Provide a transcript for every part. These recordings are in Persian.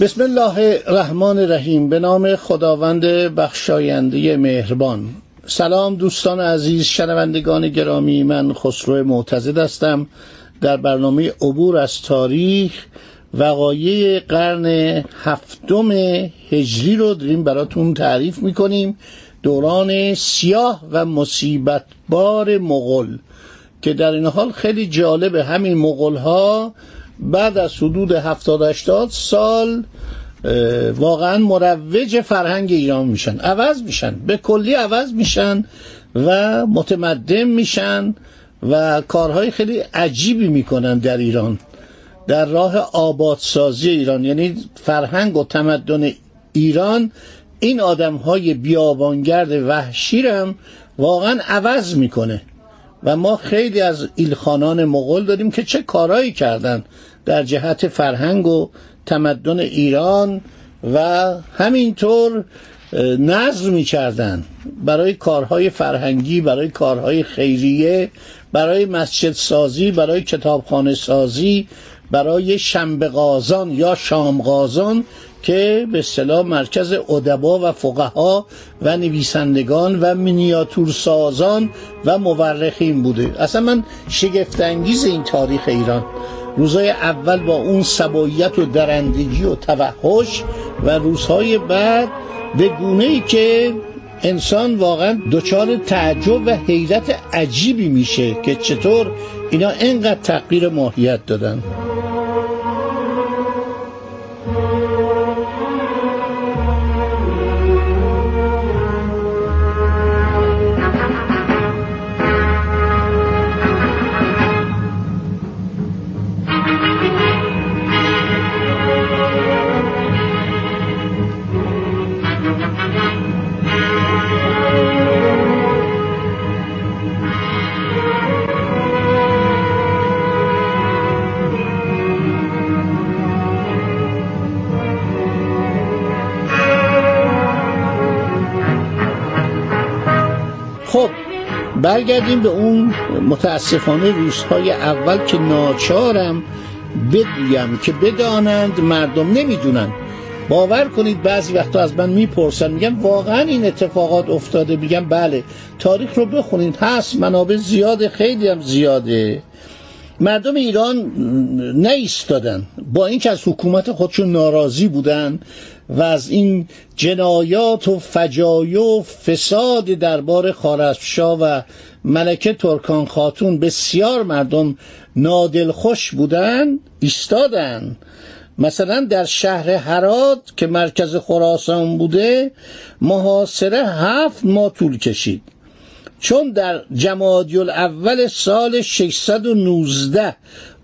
بسم الله الرحمن الرحیم. به نام خداوند بخشاینده مهربان. سلام دوستان عزیز شنوندگان گرامی. من خسرو معتزد هستم. در برنامه عبور از تاریخ وقایع قرن هفتم هجری رو داریم براتون تعریف می‌کنیم. دوران سیاه و مصیبت بار مغل که در این حال خیلی جالب همین مغل ها بعد از حدود 70 80 سال واقعا مروج فرهنگ ایران میشن. عوض میشن. به کلی عوض میشن و متمدن میشن و کارهای خیلی عجیبی می‌کنن در ایران. در راه آبادسازی ایران یعنی فرهنگ و تمدن ایران این آدم های بیابانگرد وحشی هم واقعا عوض می‌کنه. و ما خیلی از ایلخانان مغول داریم که چه کارایی کردن در جهت فرهنگ و تمدن ایران و همینطور نظر می کردن برای کارهای فرهنگی برای کارهای خیریه برای مسجد سازی برای کتابخانه سازی برای شنبه یا شام غازان که به اصطلاح مرکز ادبا و فقها و نویسندگان و مینیاتور سازان و مورخین بوده. اصلا من شگفتانگیز این تاریخ ایران. روزهای اول با اون سباییت و درندگی و توحش و روزهای بعد به گونه ای که انسان واقعا دچار تعجب و حیرت عجیبی میشه که چطور اینا انقدر تغییر ماهیت دادن. خب برگردیم به اون متاسفانه روزهای اول که ناچارم بگویم که بدانند مردم نمی‌دونن. باور کنید بعضی وقتا از من می‌پرسن میگم واقعا این اتفاقات افتاده؟ میگم بله تاریخ رو بخونید هست منابع زیاده خیلی هم زیاده. مردم ایران نیستادن. با اینکه از حکومت خودشون ناراضی بودن و از این جنایات و فجایع و فساد دربار خارزمشاه و ملکه ترکان خاتون بسیار مردم نادلخوش بودن ایستادن. مثلا در شهر هرات که مرکز خراسان بوده محاصره هفت ماه طول کشید. چون در جمادی اول سال 619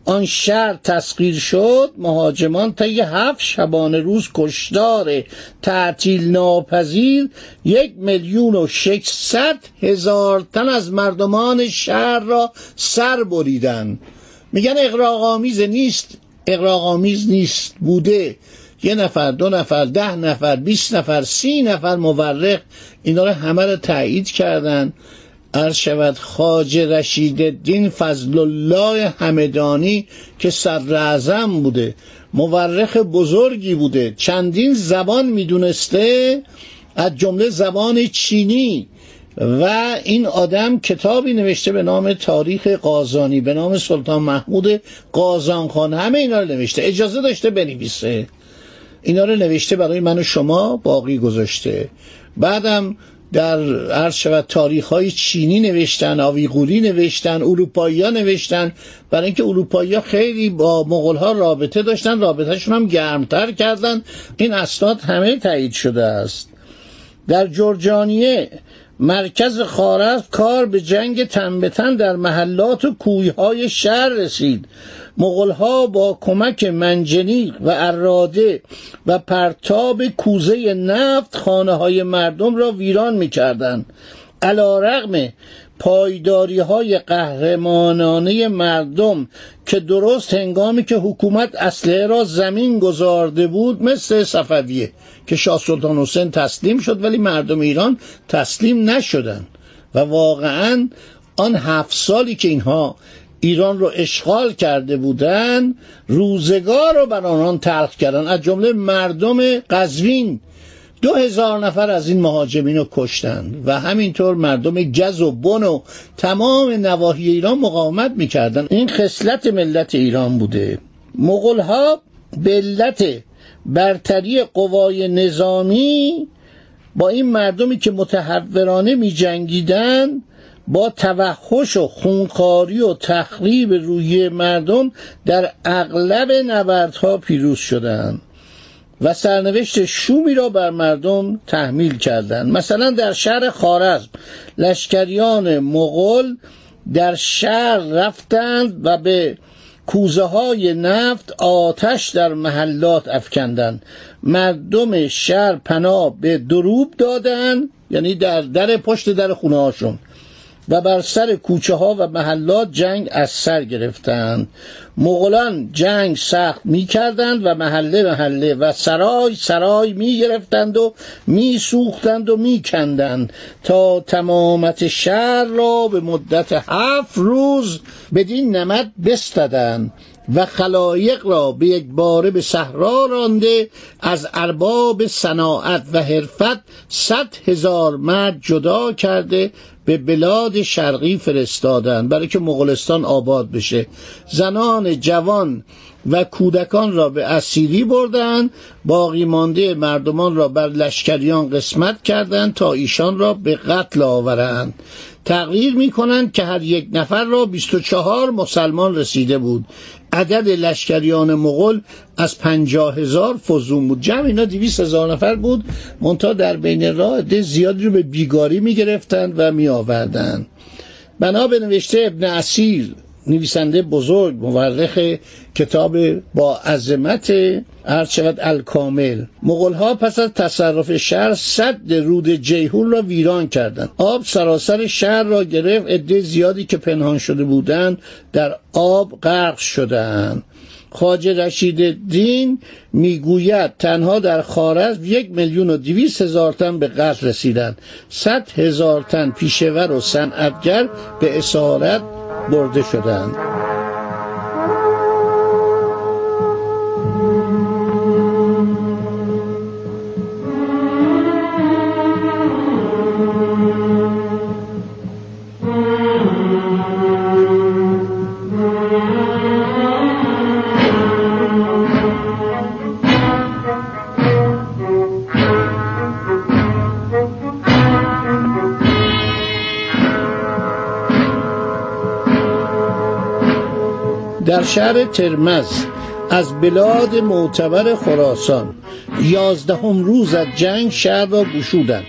آن شهر تسخیر شد مهاجمان طی هفت شبانه روز کشدار تعطیل ناپذیر یک میلیون و ششصد هزار تن از مردمان شهر را سر بریدن میگن اقراقامیز نیست اقراقامیز نیست بوده. یه نفر دو نفر ده نفر بیست نفر سی نفر مورخ اینا رو همه رو تایید کردن. عرض شود خاج رشید الدین فضل الله همدانی که صدر بوده مورخ بزرگی بوده چندین زبان می‌دونسته از جمله زبان چینی و این آدم کتابی نوشته به نام تاریخ قازانی به نام سلطان محمود قازان خان همه اینا رو نوشته اجازه داشته بنویسه. اینا رو نوشته برای من و شما باقی گذاشته. بعدم در عرض شود تاریخ های چینی نوشتن آویغوری نوشتن اروپایی ها نوشتن. برای اینکه اروپایی ها خیلی با مغول ها رابطه داشتن رابطهشون هم گرمتر کردن. این اسناد همه تایید شده است. در جرجانیه مرکز خارز کار به جنگ تنبتن در محلات و کویهای شهر رسید. مغلها با کمک منجنیق و اراده و پرتاب کوزه نفت خانه های مردم را ویران می‌کردند. علا رغم پایداری های قهرمانانه مردم که درست هنگامی که حکومت اسلحه را زمین گذارده بود مثل صفویه که شاه سلطان حسین تسلیم شد ولی مردم ایران تسلیم نشدند. و واقعا آن هفت سالی که اینها ایران رو اشغال کرده بودند روزگار رو بر آنان تلخ کردن. از جمله مردم قزوین. دو هزار نفر از این مهاجمین رو کشتند و همینطور مردم گز و بن و تمام نواحی ایران مقاومت می‌کردن. این خصلت ملت ایران بوده. مغول ها به برتری قوای نظامی با این مردمی که متحورانه می جنگیدن با توحش و خونخاری و تخریب روی مردم در اغلب نبردها پیروز شدند و سرنوشت شومی را بر مردم تحمیل کردند. مثلا در شهر خارزم لشکریان مغول در شهر رفتند و به کوزه های نفت آتش در محلات افکندند. مردم شهر پناه به دروب دادند یعنی در در پشت در خونه هاشون و بر سر کوچه ها و محلات جنگ از سر گرفتند. مغولان جنگ سخت می کردند و محله محله و سرای سرای می گرفتند و می سوختند و می کندند تا تمامت شهر را به مدت هفت روز بدین نمد بستدند و خلایق را به یک باره به صحرا رانده از ارباب صناعت و حرفت صد هزار مرد جدا کرده به بلاد شرقی فرستادند برای که مغولستان آباد بشه. زنان جوان و کودکان را به اسیری بردند باقی مانده مردمان را بر لشکریان قسمت کردند تا ایشان را به قتل آورند. تغییر می کنند که هر یک نفر را 24 مسلمان رسیده بود. عدد لشکریان مغول از پنجاه هزار فزون بود. جمع اینا دیویس هزار نفر بود منتها در بین راه عده زیادی رو به بیگاری می گرفتند و می آوردند بنا به نوشته ابن اسیر نویسنده بزرگ مورخ کتاب با عظمت عرض شود الکامل. مغلها پس از تصرف شهر صد رود جیهون را ویران کردند. آب سراسر شهر را گرفت عده زیادی که پنهان شده بودند در آب غرق شدند. خاجه رشید دین می‌گوید تنها در خارزم یک میلیون و دویست هزار تن به قتل رسیدند. صد هزار تن پیشور و صنعتگر به اسارت برده شدند در شهر ترمز از بلاد معتبر خراسان یازدهم روز از جنگ شهر را گشودند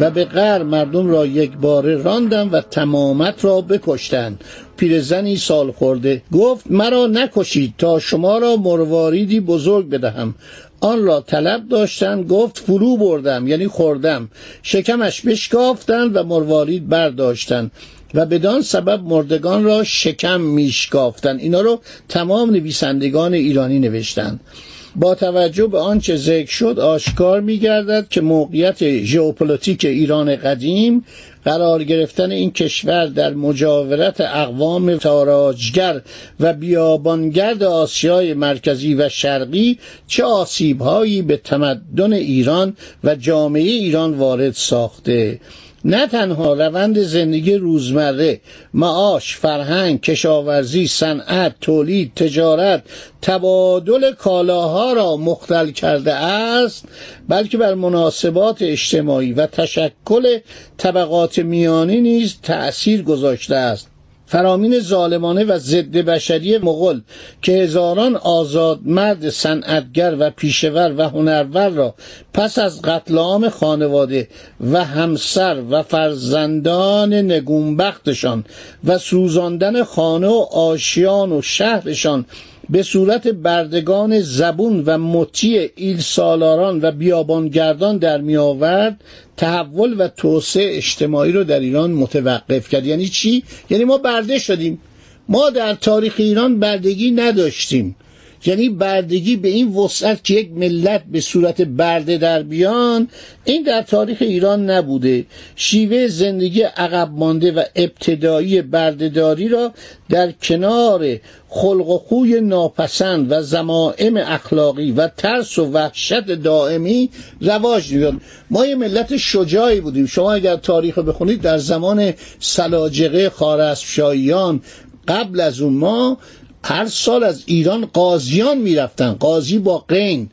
و به غر مردم را یک باره راندن و تمامت را بکشتند. پیرزنی سال خورده گفت مرا نکشید تا شما را مرواریدی بزرگ بدهم. آن را طلب داشتند گفت فرو بردم یعنی خوردم. شکمش بشکافتند و مروارید برداشتند. و بدان سبب مردگان را شکم میشکافتند. اینا رو تمام نویسندگان ایرانی نوشتند. با توجه به آنچه ذکر شد آشکار می گردد که موقعیت ژئوپلیتیک ایران قدیم قرار گرفتن این کشور در مجاورت اقوام تاراجگر و بیابانگرد آسیای مرکزی و شرقی چه آسیبهایی به تمدن ایران و جامعه ایران وارد ساخته. نه تنها روند زندگی روزمره معاش فرهنگ کشاورزی صنعت تولید تجارت تبادل کالاها را مختل کرده است بلکه بر مناسبات اجتماعی و تشکل طبقات میانی نیز تأثیر گذاشته است. فرامین ظالمانه و ضد بشری مغل که هزاران آزاد مرد صنعتگر و پیشور و هنرور را پس از قتل عام خانواده و همسر و فرزندان نگونبختشان و سوزاندن خانه و آشیان و شهرشان به صورت بردگان زبون و مطیع ایل سالاران و بیابانگردان در می آورد تحول و توسعه اجتماعی رو در ایران متوقف کرد. یعنی چی؟ یعنی ما برده شدیم. ما در تاریخ ایران بردگی نداشتیم. یعنی بردگی به این وسعت که یک ملت به صورت برده در بیان این در تاریخ ایران نبوده. شیوه زندگی عقب مانده و ابتدایی بردهداری را در کنار خلق و خوی ناپسند و زمائم اخلاقی و ترس و وحشت دائمی رواج می‌داد. ما یه ملت شجاعی بودیم. شما اگر تاریخ بخونید در زمان سلاجقه خارزمشاهیان قبل از اون ما هر سال از ایران قاضیان می‌رفتن. قاضی با قین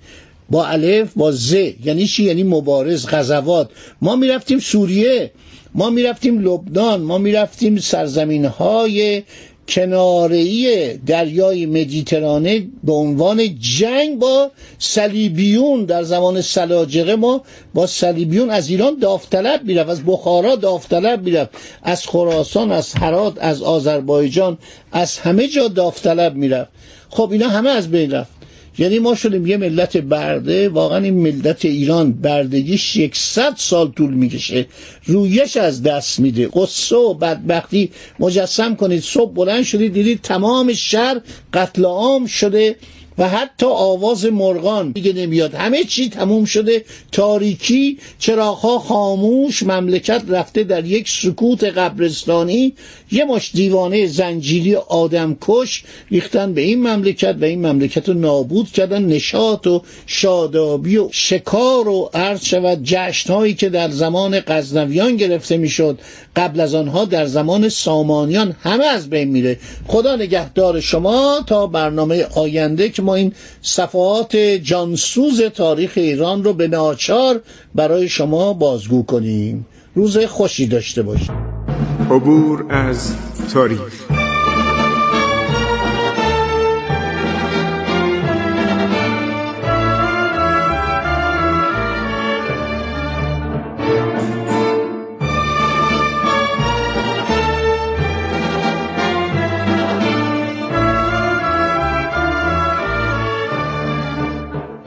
با الف با ز. یعنی چی؟ یعنی مبارز غزوات. ما می‌رفتیم سوریه ما می‌رفتیم لبنان ما می‌رفتیم سرزمین های کناری دریای مدیترانه به عنوان جنگ با صلیبیون در زمان سلاجقه ما با صلیبیون از ایران داوطلب می‌رفت از بخارا داوطلب می‌رفت از خراسان از هرات از آذربایجان از همه جا داوطلب می‌رفت. خب اینا همه از بین رفت. یعنی ما شدیم یه ملت برده واقعا این ملت ایران بردگیش یکصد سال طول می‌کشه. رویش از دست میده. قصه و بدبختی مجسم کنید. صبح بلند شدید دیدید تمام شهر قتل عام شده. و حتی آواز مرغان دیگه نمیاد. همه چی تموم شده. تاریکی چراغها خاموش. مملکت رفته در یک سکوت قبرستانی. یه مش دیوانه زنجیری آدم کش ریختن به این مملکت و این مملکت رو نابود کردن. نشاط و شادابی و شکار و عرض شود. جشن هایی که در زمان غزنویان گرفته می‌شد. قبل از آنها در زمان سامانیان همه از بین میره. خدا نگهدار شما. تا برنامه آینده که ما این صفحات جانسوز تاریخ ایران رو به ناچار برای شما بازگو کنیم. روز خوشی داشته باشید. عبور از تاریخ.